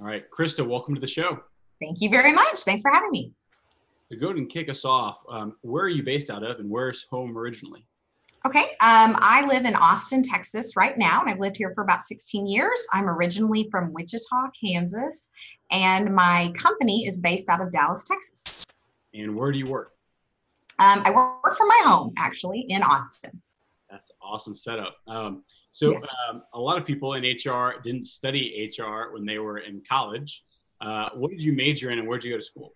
All right, Krista, welcome to the show. Thank you very much. Thanks for having me. To go ahead and kick us off, um, where are you based out of and where's home originally? Okay, um, I live in Austin, Texas right now, and I've lived here for about 16 years. I'm originally from Wichita, Kansas, and my company is based out of Dallas, Texas. And where do you work? Um, I work from my home, actually, in Austin. That's awesome setup. Um, so, Yes. um, a lot of people in HR didn't study HR when they were in college. Uh, what did you major in and where did you go to school?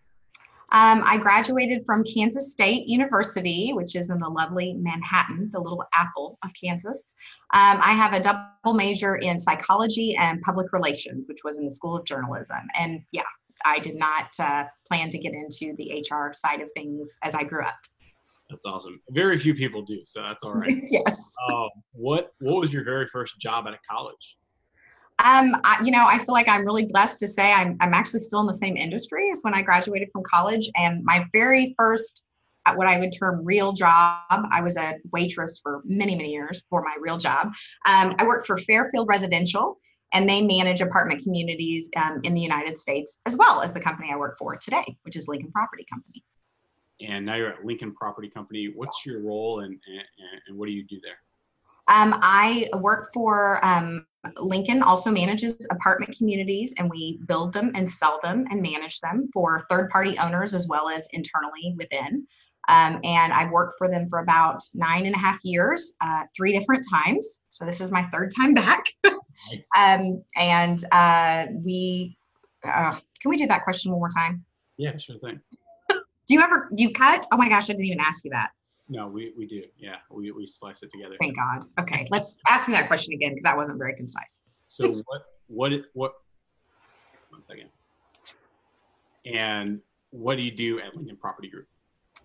Um, I graduated from Kansas State University, which is in the lovely Manhattan, the little apple of Kansas. Um, I have a double major in psychology and public relations, which was in the School of Journalism. And yeah, I did not uh, plan to get into the HR side of things as I grew up. That's awesome. Very few people do, so that's all right. yes. um, what What was your very first job out of college? Um, I, you know, I feel like I'm really blessed to say I'm, I'm actually still in the same industry as when I graduated from college. And my very first, uh, what I would term real job, I was a waitress for many, many years for my real job. Um, I worked for Fairfield Residential, and they manage apartment communities um, in the United States, as well as the company I work for today, which is Lincoln Property Company. And now you're at Lincoln Property Company. What's your role and, and, and what do you do there? Um, I work for um, Lincoln, also manages apartment communities, and we build them and sell them and manage them for third party owners as well as internally within. Um, and I've worked for them for about nine and a half years, uh, three different times. So this is my third time back. Nice. um, and uh, we, uh, can we do that question one more time? yeah, sure thing. Do you ever, do you cut? Oh my gosh, I didn't even ask you that. No, we, we do. Yeah, we, we splice it together. Thank God. Okay, let's ask me that question again because that wasn't very concise. So what what what one second. And what do you do at Lincoln Property Group?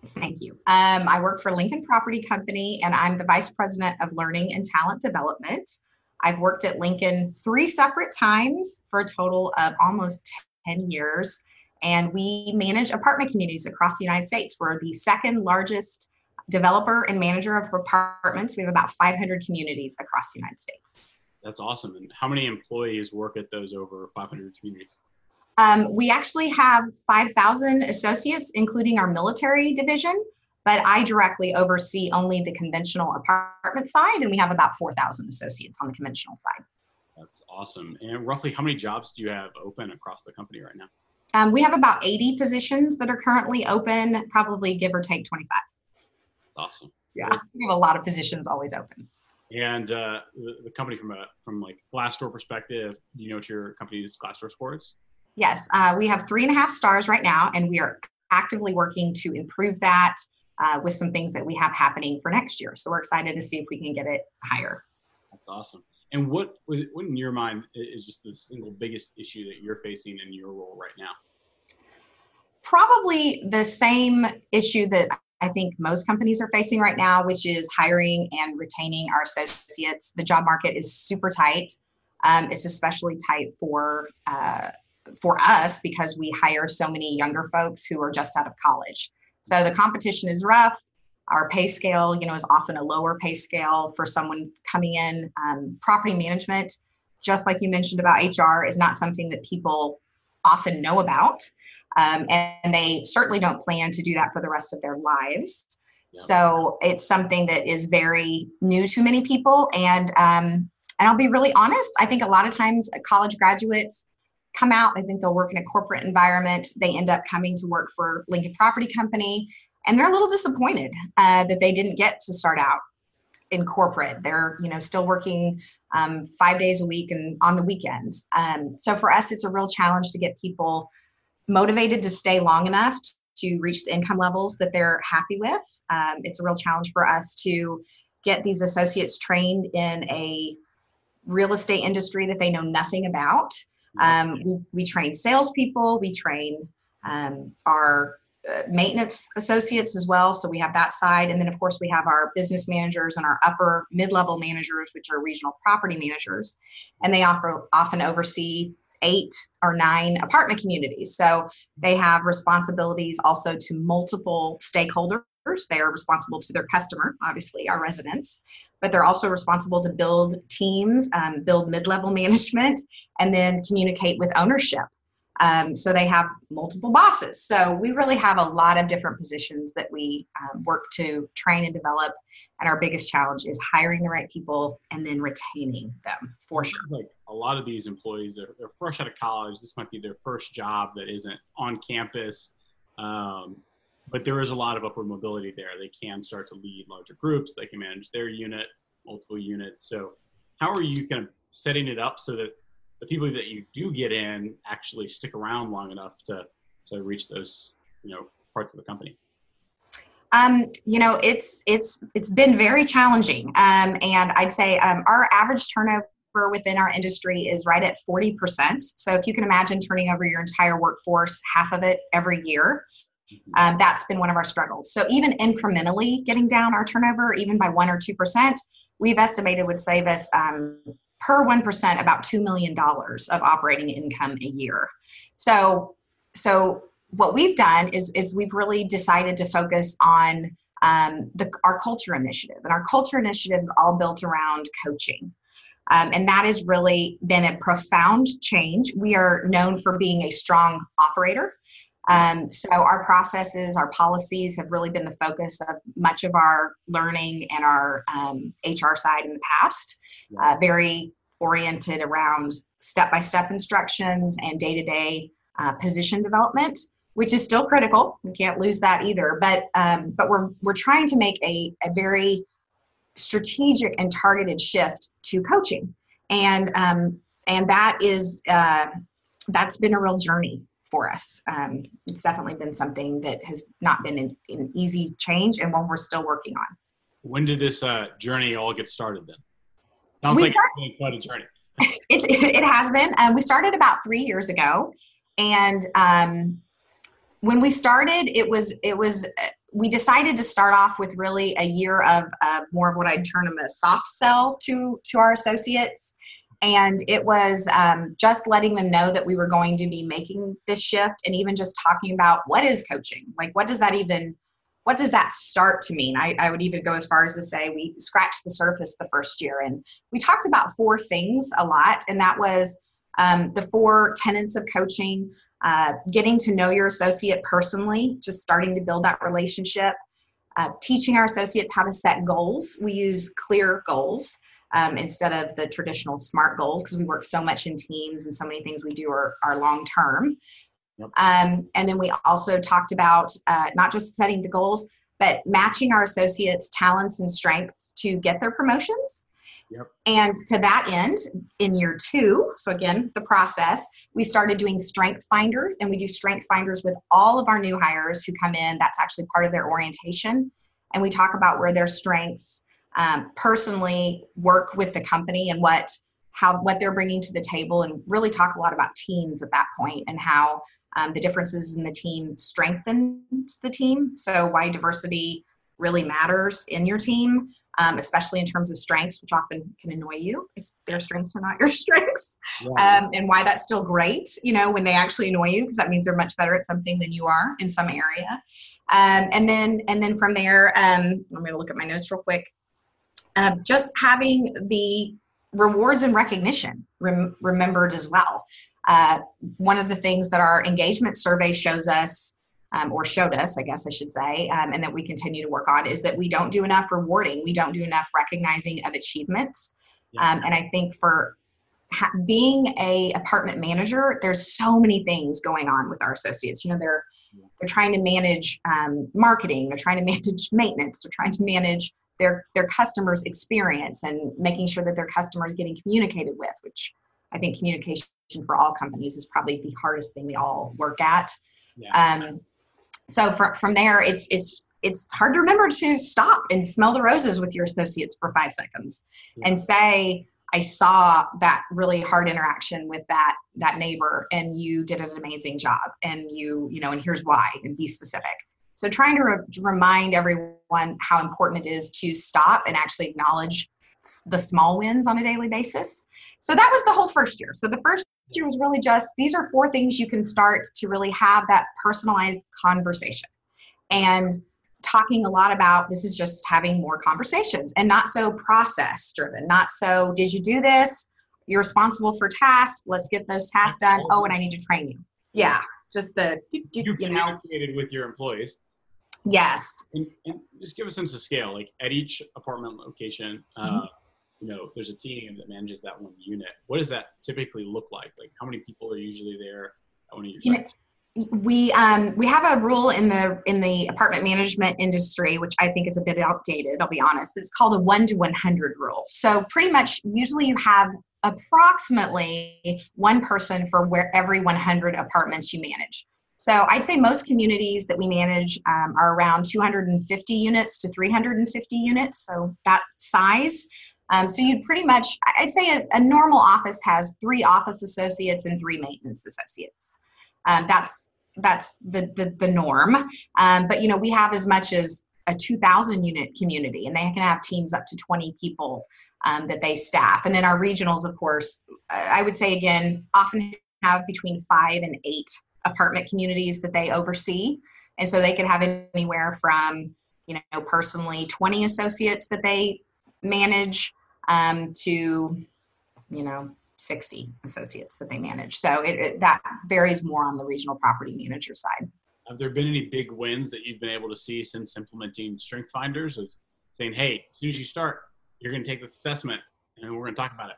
Thank you. Um, I work for Lincoln Property Company and I'm the Vice President of Learning and Talent Development. I've worked at Lincoln three separate times for a total of almost 10 years. And we manage apartment communities across the United States. We're the second largest developer and manager of apartments. We have about 500 communities across the United States. That's awesome. And how many employees work at those over 500 communities? Um, we actually have 5,000 associates, including our military division, but I directly oversee only the conventional apartment side, and we have about 4,000 associates on the conventional side. That's awesome. And roughly how many jobs do you have open across the company right now? Um, we have about 80 positions that are currently open, probably give or take 25. Awesome. Yeah, we have a lot of positions always open. And uh, the, the company from a from like Glassdoor perspective, do you know what your company's Glassdoor score is? Yes, uh, we have three and a half stars right now, and we are actively working to improve that uh, with some things that we have happening for next year. So we're excited to see if we can get it higher. That's awesome. And what what in your mind is just the single biggest issue that you're facing in your role right now? probably the same issue that I think most companies are facing right now, which is hiring and retaining our associates. The job market is super tight. Um, it's especially tight for uh, for us because we hire so many younger folks who are just out of college. So the competition is rough. Our pay scale, you know, is often a lower pay scale for someone coming in. Um, property management, just like you mentioned about HR, is not something that people often know about. Um, and they certainly don't plan to do that for the rest of their lives. So it's something that is very new to many people. And um, and I'll be really honest. I think a lot of times college graduates come out. I think they'll work in a corporate environment. They end up coming to work for Lincoln Property Company, and they're a little disappointed uh, that they didn't get to start out in corporate. They're you know still working um, five days a week and on the weekends. Um, so for us, it's a real challenge to get people motivated to stay long enough to reach the income levels that they're happy with. Um, it's a real challenge for us to get these associates trained in a real estate industry that they know nothing about. Um, we, we train salespeople, we train um, our maintenance associates as well. So we have that side. And then, of course, we have our business managers and our upper mid level managers, which are regional property managers. And they offer, often oversee eight or nine apartment communities. So they have responsibilities also to multiple stakeholders. They are responsible to their customer, obviously, our residents. but they're also responsible to build teams, um, build mid level management, and then communicate with ownership. Um, so they have multiple bosses. So we really have a lot of different positions that we um, work to train and develop. And our biggest challenge is hiring the right people and then retaining them for sure. Like a lot of these employees, they're, they're fresh out of college. This might be their first job that isn't on campus. Um, but there is a lot of upward mobility there. They can start to lead larger groups. They can manage their unit, multiple units. So, how are you kind of setting it up so that the people that you do get in actually stick around long enough to to reach those you know parts of the company? Um, you know, it's it's it's been very challenging, um, and I'd say um, our average turnover within our industry is right at 40%. So if you can imagine turning over your entire workforce, half of it every year, um, that's been one of our struggles. So even incrementally getting down our turnover, even by one or two percent, we've estimated would save us um, per one percent about two million dollars of operating income a year. So so what we've done is is we've really decided to focus on um, the, our culture initiative, and our culture initiative is all built around coaching. Um, and that has really been a profound change. We are known for being a strong operator. Um, so our processes, our policies have really been the focus of much of our learning and our um, HR side in the past. Uh, very oriented around step-by-step instructions and day-to-day uh, position development, which is still critical. We can't lose that either. But um, but we're we're trying to make a, a very strategic and targeted shift to coaching, and um, and that is uh, that's been a real journey for us. Um, it's definitely been something that has not been an, an, easy change and one we're still working on. When did this uh, journey all get started then? Sounds we like start, it's been quite a journey. it's, it has been. Um, we started about three years ago. And um, when we started, it was, it was, we decided to start off with really a year of, of more of what I'd term a soft sell to, to our associates and it was um, just letting them know that we were going to be making this shift and even just talking about what is coaching like what does that even what does that start to mean? I, I would even go as far as to say we scratched the surface the first year and we talked about four things a lot and that was um, the four tenets of coaching uh, getting to know your associate personally just starting to build that relationship uh, teaching our associates how to set goals. We use clear goals um, instead of the traditional SMART goals because we work so much in teams and so many things we do are, are long term. Yep. Um, and then we also talked about uh, not just setting the goals, but matching our associates' talents and strengths to get their promotions. Yep. And to that end, in year two, so again, the process, we started doing strength finders, and we do strength finders with all of our new hires who come in. That's actually part of their orientation. And we talk about where their strengths um, personally work with the company and what how what they're bringing to the table and really talk a lot about teams at that point and how um, the differences in the team strengthens the team. So why diversity really matters in your team um, especially in terms of strengths which often can annoy you if their strengths are not your strengths um, and why that's still great you know when they actually annoy you because that means they're much better at something than you are in some area. Um, and then and then from there um, i'm going to look at my notes real quick. Uh, just having the rewards and recognition rem- remembered as well. Uh, one of the things that our engagement survey shows us, um, or showed us, I guess I should say, um, and that we continue to work on, is that we don't do enough rewarding. We don't do enough recognizing of achievements. Yeah. Um, and I think for ha- being a apartment manager, there's so many things going on with our associates. You know, they're they're trying to manage um, marketing, they're trying to manage maintenance, they're trying to manage their their customers experience and making sure that their customers getting communicated with which i think communication for all companies is probably the hardest thing we all work at yeah. um, so for, from there it's it's it's hard to remember to stop and smell the roses with your associates for five seconds yeah. and say i saw that really hard interaction with that that neighbor and you did an amazing job and you you know and here's why and be specific so trying to, re- remind everyone how important it is to stop and actually acknowledge the small wins on a daily basis. So that was the whole first year. So the first year was really just these are four things you can start to really have that personalized conversation. And talking a lot about this is just having more conversations and not so process driven, not so did you do this? You're responsible for tasks. Let's get those tasks done. Oh, and I need to train you. Yeah, just the you, you, you know with your employees. Yes. And, and, just give a sense of scale. Like at each apartment location, uh, mm-hmm. you know, there's a team that manages that one unit. What does that typically look like? Like how many people are usually there at one of your you we um, we have a rule in the in the apartment management industry, which I think is a bit outdated. I'll be honest, but it's called a one to one hundred rule. So pretty much, usually you have approximately one person for where every 100 apartments you manage. So I'd say most communities that we manage um, are around 250 units to 350 units, so that size. Um, so you'd pretty much, I'd say a, a, normal office has three office associates and three maintenance associates. Um, that's that's the the, the norm. Um, but you know we have as much as a 2,000 unit community, and they can have teams up to 20 people um, that they staff. And then our regionals, of course, I would say again, often have between five and eight apartment communities that they oversee. And so they could have anywhere from, you know, personally 20 associates that they manage um, to, you know, 60 associates that they manage. So it, it, that varies more on the regional property manager side. Have there been any big wins that you've been able to see since implementing Strength Finders of saying, hey, as soon as you start, you're going to take this assessment and we're going to talk about it?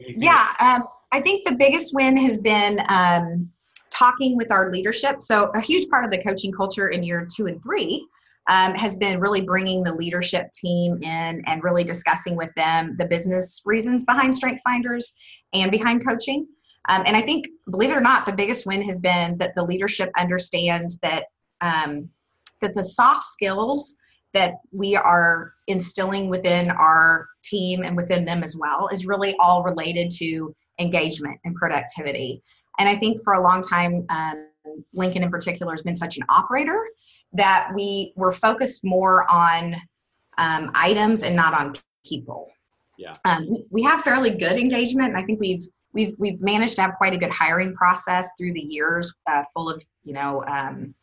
Anything yeah, um, I think the biggest win has been um, talking with our leadership. So, a huge part of the coaching culture in year two and three um, has been really bringing the leadership team in and really discussing with them the business reasons behind Strength Finders and behind coaching. Um, and I think, believe it or not, the biggest win has been that the leadership understands that um, that the soft skills that we are instilling within our team and within them as well is really all related to engagement and productivity. And I think for a long time, um, Lincoln in particular has been such an operator that we were focused more on um, items and not on people. Yeah. Um, we, have fairly good engagement, and I think we've we've we've managed to have quite a good hiring process through the years, uh, full of you know um,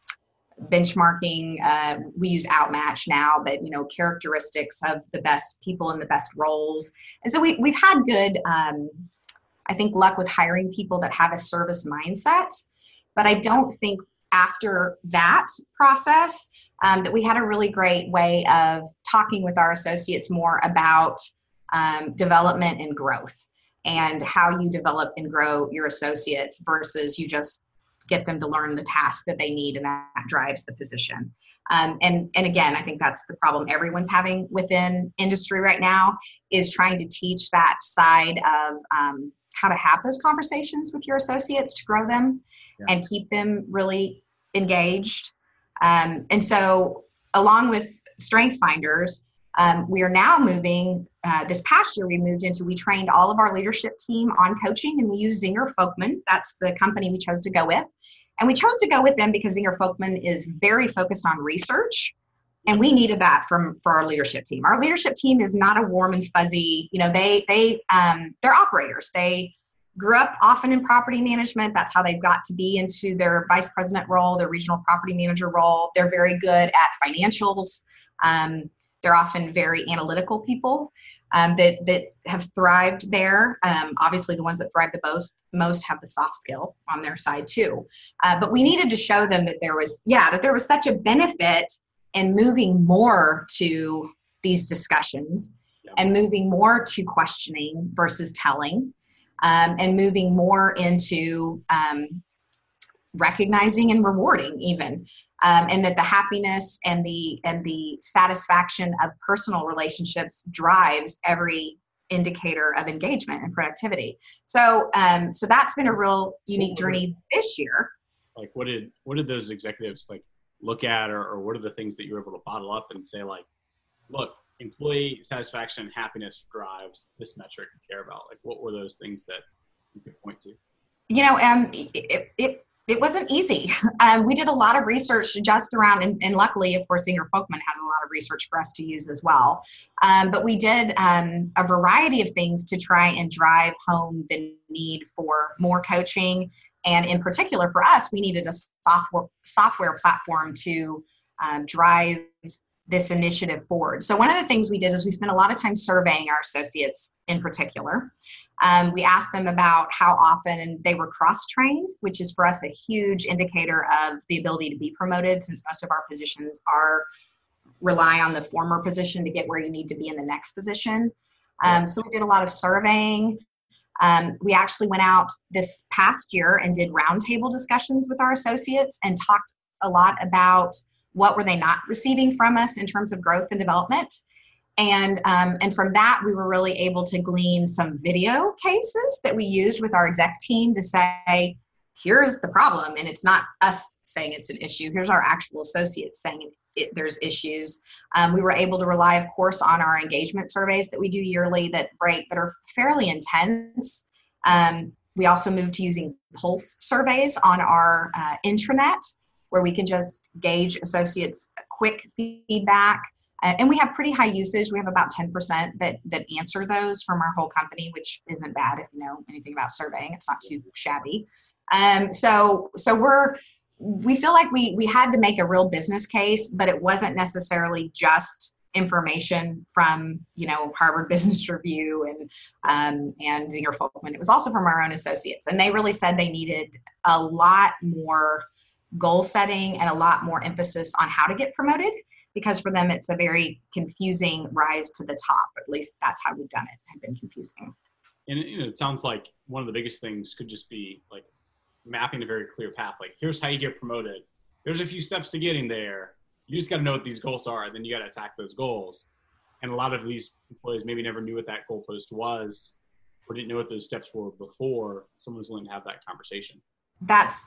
benchmarking. Uh, we use Outmatch now, but you know characteristics of the best people in the best roles, and so we we've had good. I think luck with hiring people that have a service mindset, but I don't think after that process um, that we had a really great way of talking with our associates more about um, development and growth and how you develop and grow your associates versus you just get them to learn the task that they need and that drives the position. Um, and and again i think that's the problem everyone's having within industry right now is trying to teach that side of um, how to have those conversations with your associates to grow them yeah. and keep them really engaged um, and so along with strength finders um, we are now moving, uh, this past year, we moved into, we trained all of our leadership team on coaching and we use Zenger Folkman. That's the company we chose to go with. And we chose to go with them because Zenger Folkman is very focused on research. And we needed that from for our leadership team. Our leadership team is not a warm and fuzzy, you know, they they um, they're operators. They grew up often in property management. That's how they've got to be into their vice president role, their regional property manager role. They're very good at financials. Um, they're often very analytical people um, that that have thrived there. Um, obviously, the ones that thrive the most most have the soft skill on their side too. Uh, but we needed to show them that there was yeah that there was such a benefit in moving more to these discussions and moving more to questioning versus telling um, and moving more into um, recognizing and rewarding even um, and that the happiness and the and the satisfaction of personal relationships drives every indicator of engagement and productivity. So um, so that's been a real unique journey this year. Like what did what did those executives like look at or, or what are the things that you're able to bottle up and say like look employee satisfaction and happiness drives this metric you care about like what were those things that you could point to you know um, it, it it wasn't easy. Um, we did a lot of research just around, and, and, luckily, of course, Zenger Folkman has a lot of research for us to use as well. Um, but we did um, a variety of things to try and drive home the need for more coaching. And in particular, for us, we needed a software software platform to um, drive this initiative forward. So one of the things we did is we spent a lot of time surveying our associates in particular. Um, we asked them about how often they were cross-trained, which is for us a huge indicator of the ability to be promoted since most of our positions are rely on the former position to get where you need to be in the next position. Um, so we did a lot of surveying. Um, we actually went out this past year and did roundtable discussions with our associates and talked a lot about what were they not receiving from us in terms of growth and development. And um, and from that we were really able to glean some video cases that we used with our exec team to say here's the problem and it's not us saying it's an issue. Here's our actual associates saying it, there's issues um, we were able to rely of course on our engagement surveys that we do yearly that break that are fairly intense um, we also moved to using pulse surveys on our uh, intranet where we can just gauge associates quick feedback. Uh, and we have pretty high usage. We have about 10% that, that answer those from our whole company, which isn't bad if you know anything about surveying. It's not too shabby. Um, so, so we're, we feel like we, we had to make a real business case, but it wasn't necessarily just information from you know Harvard Business Review and um, and Zenger Folkman. It was also from our own associates, and they really said they needed a lot more goal setting and a lot more emphasis on how to get promoted because for them it's a very confusing rise to the top at least that's how we've done it had been confusing and you know, it sounds like one of the biggest things could just be like mapping a very clear path. Like here's how you get promoted. There's a few steps to getting there. You just got to know what these goals are and then you got to attack those goals. And a lot of these employees maybe never knew what that goalpost was or didn't know what those steps were before someone was willing to have that conversation. That's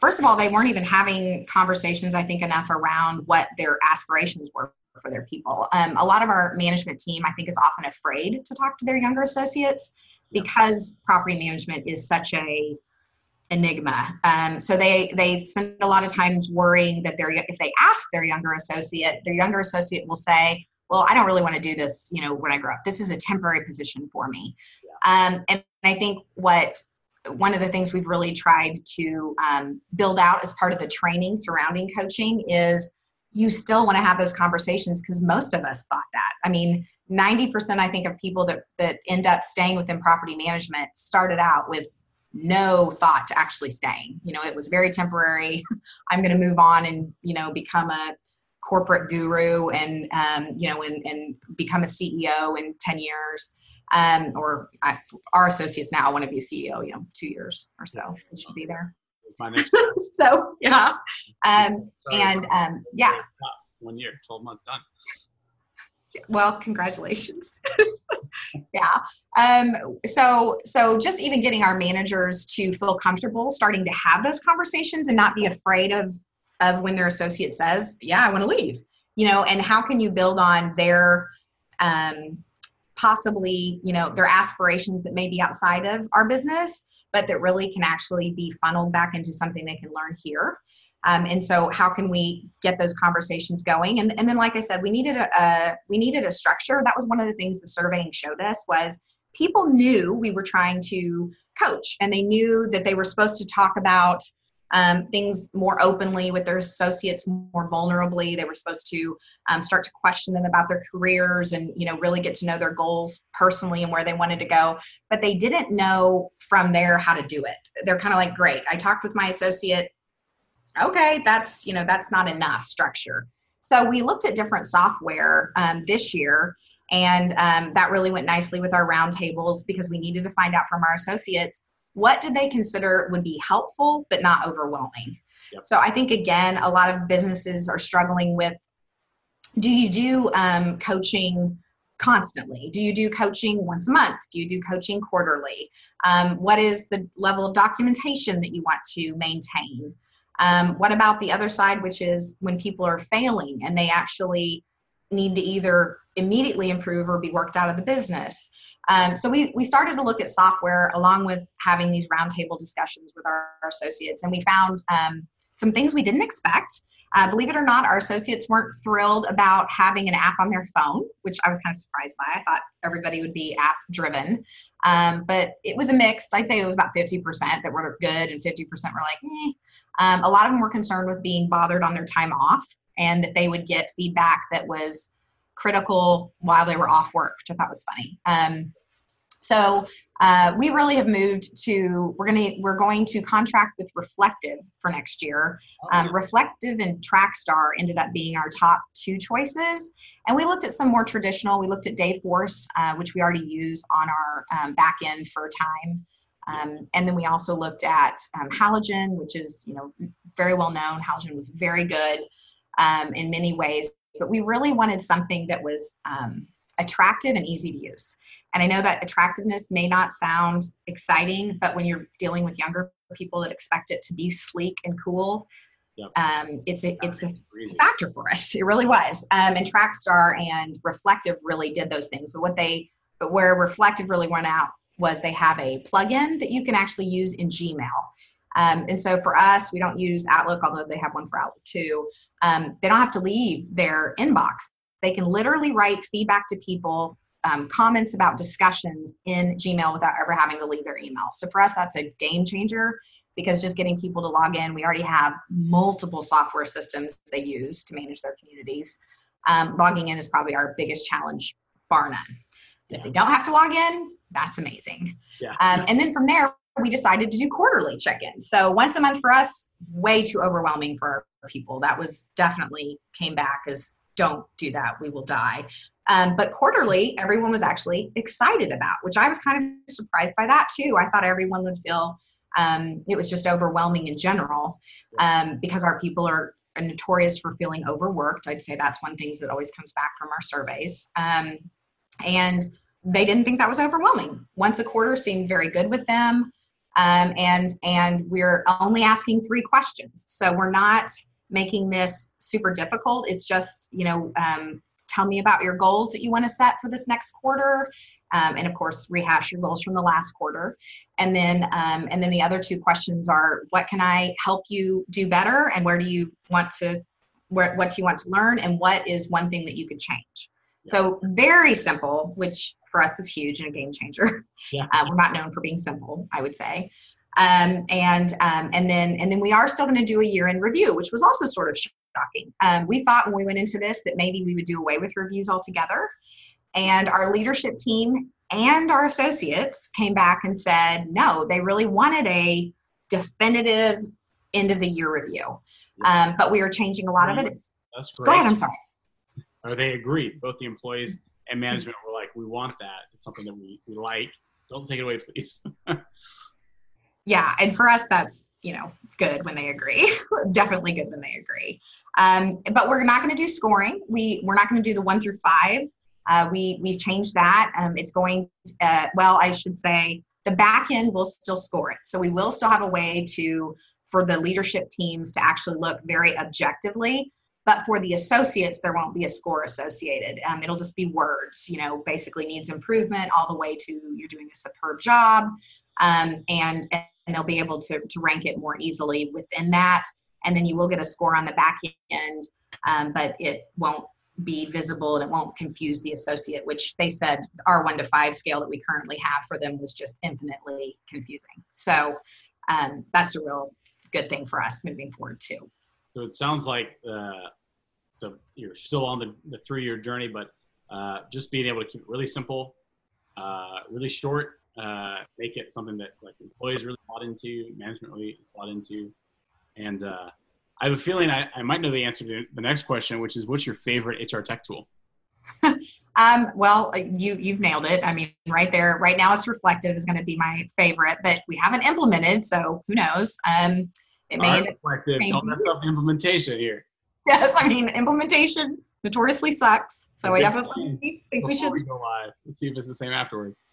first of all, they weren't even having conversations, I think, enough around what their aspirations were for their people. Um, a lot of our management team, I think, is often afraid to talk to their younger associates because property management is such a enigma. Um, so they they spend a lot of times worrying that they're if they ask their younger associate, their younger associate will say, "Well, I don't really want to do this. You know, when I grow up, this is a temporary position for me." Yeah. Um, and I think what one of the things we've really tried to um, build out as part of the training surrounding coaching is you still want to have those conversations because most of us thought that. I mean, 90% I think of people that, that end up staying within property management started out with no thought to actually staying. You know, it was very temporary. I'm going to move on and, you know, become a corporate guru and, um, you know, and, and become a CEO in 10 years um, or I, our associates now want to be a CEO, you know, two years or so. It should be there. so yeah, um, and um, yeah, one year, twelve months done. Well, congratulations. yeah. Um, so so just even getting our managers to feel comfortable starting to have those conversations and not be afraid of of when their associate says, "Yeah, I want to leave," you know, and how can you build on their um, possibly you know their aspirations that may be outside of our business but that really can actually be funneled back into something they can learn here um, and so how can we get those conversations going? And, and then like i said we needed a, a we needed a structure. That was one of the things the surveying showed us was people knew we were trying to coach and they knew that they were supposed to talk about um, things more openly with their associates more vulnerably. They were supposed to um, start to question them about their careers and you know really get to know their goals personally and where they wanted to go. But they didn't know from there how to do it. They're kind of like great i talked with my associate okay that's you know that's not enough structure. So we looked at different software um, this year and um, that really went nicely with our roundtables because we needed to find out from our associates what did they consider would be helpful but not overwhelming. Yep. so i think again a lot of businesses are struggling with do you do um, coaching constantly? Do you do coaching once a month? Do you do coaching quarterly? Um, what is the level of documentation that you want to maintain um, what about the other side which is when people are failing and they actually need to either immediately improve or be worked out of the business um, so we, we started to look at software along with having these roundtable discussions with our, our associates, and we found um, some things we didn't expect. Uh, believe it or not, our associates weren't thrilled about having an app on their phone, which I was kind of surprised by. I thought everybody would be app driven. Um, but it was a mixed, I'd say it was about 50% that were good and 50% were like, eh. Um, a lot of them were concerned with being bothered on their time off and that they would get feedback that was critical while they were off work, which I thought was funny. Um, so uh, we really have moved to we're going to we're going to contract with Reflektive for next year. Oh, um, Reflektive and Trakstar ended up being our top two choices, and we looked at some more traditional. We looked at Dayforce, uh, which we already use on our um, back end for time. Um, and then we also looked at um, Halogen, which is you know very well known. Halogen was very good um, in many ways, but we really wanted something that was um, attractive and easy to use. And I know that attractiveness may not sound exciting, but when you're dealing with younger people that expect it to be sleek and cool, yep. um, it's a it's a, it's a, factor for us. It really was. Um, and Trakstar and Reflektive really did those things. But what they but where Reflektive really went out was they have a plugin that you can actually use in Gmail. Um, and so for us, we don't use Outlook, although they have one for Outlook too. Um, they don't have to leave their inbox. They can literally write feedback to people um, comments about discussions in Gmail without ever having to leave their email. So for us, that's a game changer because just getting people to log in, we already have multiple software systems they use to manage their communities. Um, logging in is probably our biggest challenge, bar none. Yeah. If they don't have to log in, that's amazing. Yeah. Um, and then from there, we decided to do quarterly check-ins. So once a month for us, way too overwhelming for people. That was definitely came back as don't do that, we will die. Um, but quarterly, everyone was actually excited about, which I was kind of surprised by that too. I thought everyone would feel um, it was just overwhelming in general um, because our people are notorious for feeling overworked. I'd say that's one thing that always comes back from our surveys. Um, and they didn't think that was overwhelming. Once a quarter seemed very good with them. Um, and and we're only asking three questions, so we're not making this super difficult. It's just you know um, tell me about your goals that you want to set for this next quarter um, and of course rehash your goals from the last quarter. And then um, and then the other two questions are what can i help you do better and where do you want to where, what do you want to learn and what is one thing that you could change? So very simple which for us is huge and a game changer. Yeah. Uh, we're not known for being simple i would say. Um, and um, and then and then we are still going to do a year in review which was also sort of shocking. Um, we thought when we went into this that maybe we would do away with reviews altogether. And our leadership team and our associates came back and said, no, they really wanted a definitive end of the year review. Um, but we are changing a lot of it. It's, That's great. Go ahead, I'm sorry. Or they agreed. Both the employees and management were like, we want that. It's something that we, we like. Don't take it away, please. yeah and for us that's you know good when they agree. Definitely good when they agree. Um, but we're not going to do scoring. We we're not going to do the one through five. Uh, we we changed that. Um, it's going to, uh, well i should say the back end will still score it. So we will still have a way to for the leadership teams to actually look very objectively. But for the associates there won't be a score associated. Um, it'll just be words you know basically needs improvement all the way to you're doing a superb job um, and, and they'll be able to, to rank it more easily within that. And then you will get a score on the back end, um, but it won't be visible and it won't confuse the associate, which they said our one to five scale that we currently have for them was just infinitely confusing. So um, that's a real good thing for us moving forward too. So it sounds like uh, so you're still on the, the three year journey, but uh, just being able to keep it really simple, uh, really short, uh, make it something that like employees really bought into, management really bought into, and uh, I have a feeling I, I might know the answer to the next question, which is what's your favorite HR tech tool? um, well, you you've nailed it. I mean, right there, right now, it's Reflektive is going to be my favorite, but we haven't implemented, so who knows? Um, it may Reflektive. Don't mess up the implementation here. Yes, I mean implementation notoriously sucks, so I definitely think we should we go live. Let's see if it's the same afterwards.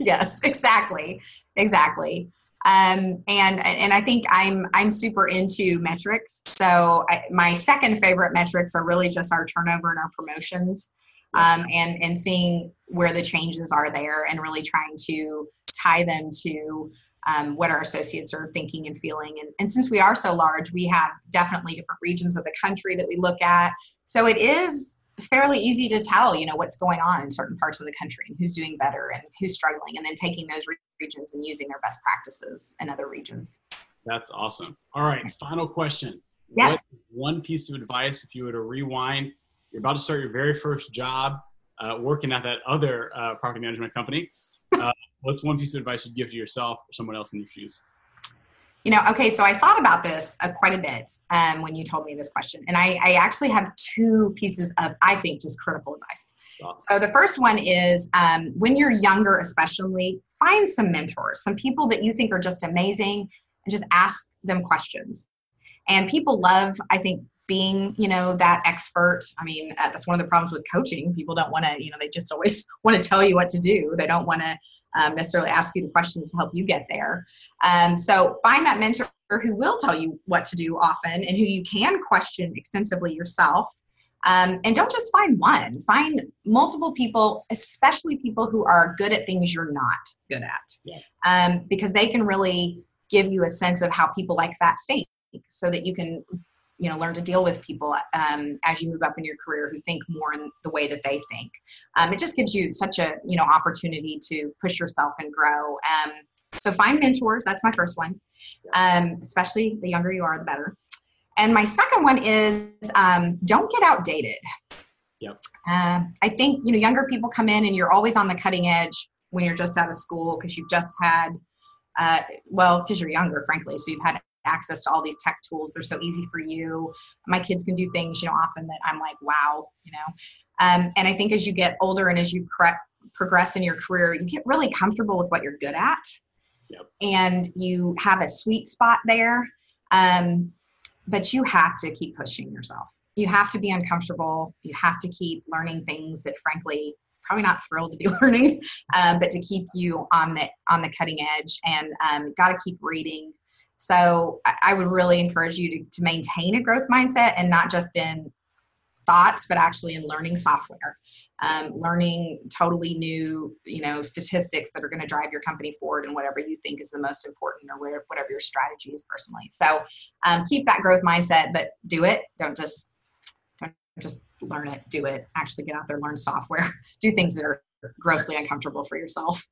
Yes, exactly, exactly. Um, and and I think I'm I'm super into metrics. So I, my second favorite metrics are really just our turnover and our promotions, um, and and seeing where the changes are there, and really trying to tie them to um, what our associates are thinking and feeling. And, and since we are so large, we have definitely different regions of the country that we look at. So it is fairly easy to tell, you know, what's going on in certain parts of the country and who's doing better and who's struggling, and then taking those regions and using their best practices in other regions. That's awesome. All right, final question. Yes. What one piece of advice, if you were to rewind, you're about to start your very first job uh, working at that other uh, property management company. Uh, what's one piece of advice you'd give to yourself or someone else in your shoes? You know, okay, so I thought about this uh, quite a bit um, when you told me this question. And I, I, actually have two pieces of, I think, just critical advice. So the first one is um, when you're younger, especially, find some mentors, some people that you think are just amazing, and just ask them questions. And people love, I think, being you know that expert i mean uh, that's one of the problems with coaching people don't want to you know they just always want to tell you what to do they don't want to um, necessarily ask you the questions to help you get there. Um, so find that mentor who will tell you what to do often and who you can question extensively yourself. Um, and don't just find one, find multiple people, especially people who are good at things you're not good at, yeah. Um, because they can really give you a sense of how people like that think so that you can you know learn to deal with people um, as you move up in your career who think more in the way that they think. Um, it just gives you such a you know opportunity to push yourself and grow. Um, so find mentors that's my first one um, especially the younger you are the better. And my second one is um, don't get outdated. Yep. Uh, i think you know younger people come in and you're always on the cutting edge when you're just out of school because you've just had uh, well because you're younger frankly so you've had access to all these tech tools. They're so easy for you. My kids can do things, you know, often that I'm like, wow, you know. Um, and I think as you get older and as you pre- progress in your career, you get really comfortable with what you're good at. Yep. And you have a sweet spot there. Um, but you have to keep pushing yourself. You have to be uncomfortable. You have to keep learning things that, frankly, probably not thrilled to be learning, um, but to keep you on the on the cutting edge. And um, got to keep reading. So I would really encourage you to, to maintain a growth mindset and not just in thoughts, but actually in learning software, um, learning totally new, you know, statistics that are going to drive your company forward and whatever you think is the most important or whatever your strategy is personally. So um, keep that growth mindset, but do it. Don't just don't just learn it. Do it. Actually, get out there, learn software, do things that are grossly uncomfortable for yourself.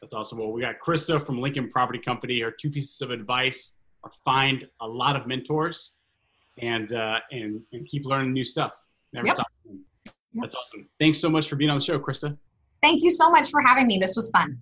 That's awesome. Well, we got Krista from Lincoln Property Company. Her two pieces of advice are find a lot of mentors and uh, and and keep learning new stuff. Never yep. stop. Yep. That's awesome. Thanks so much for being on the show, Krista. Thank you so much for having me. This was fun.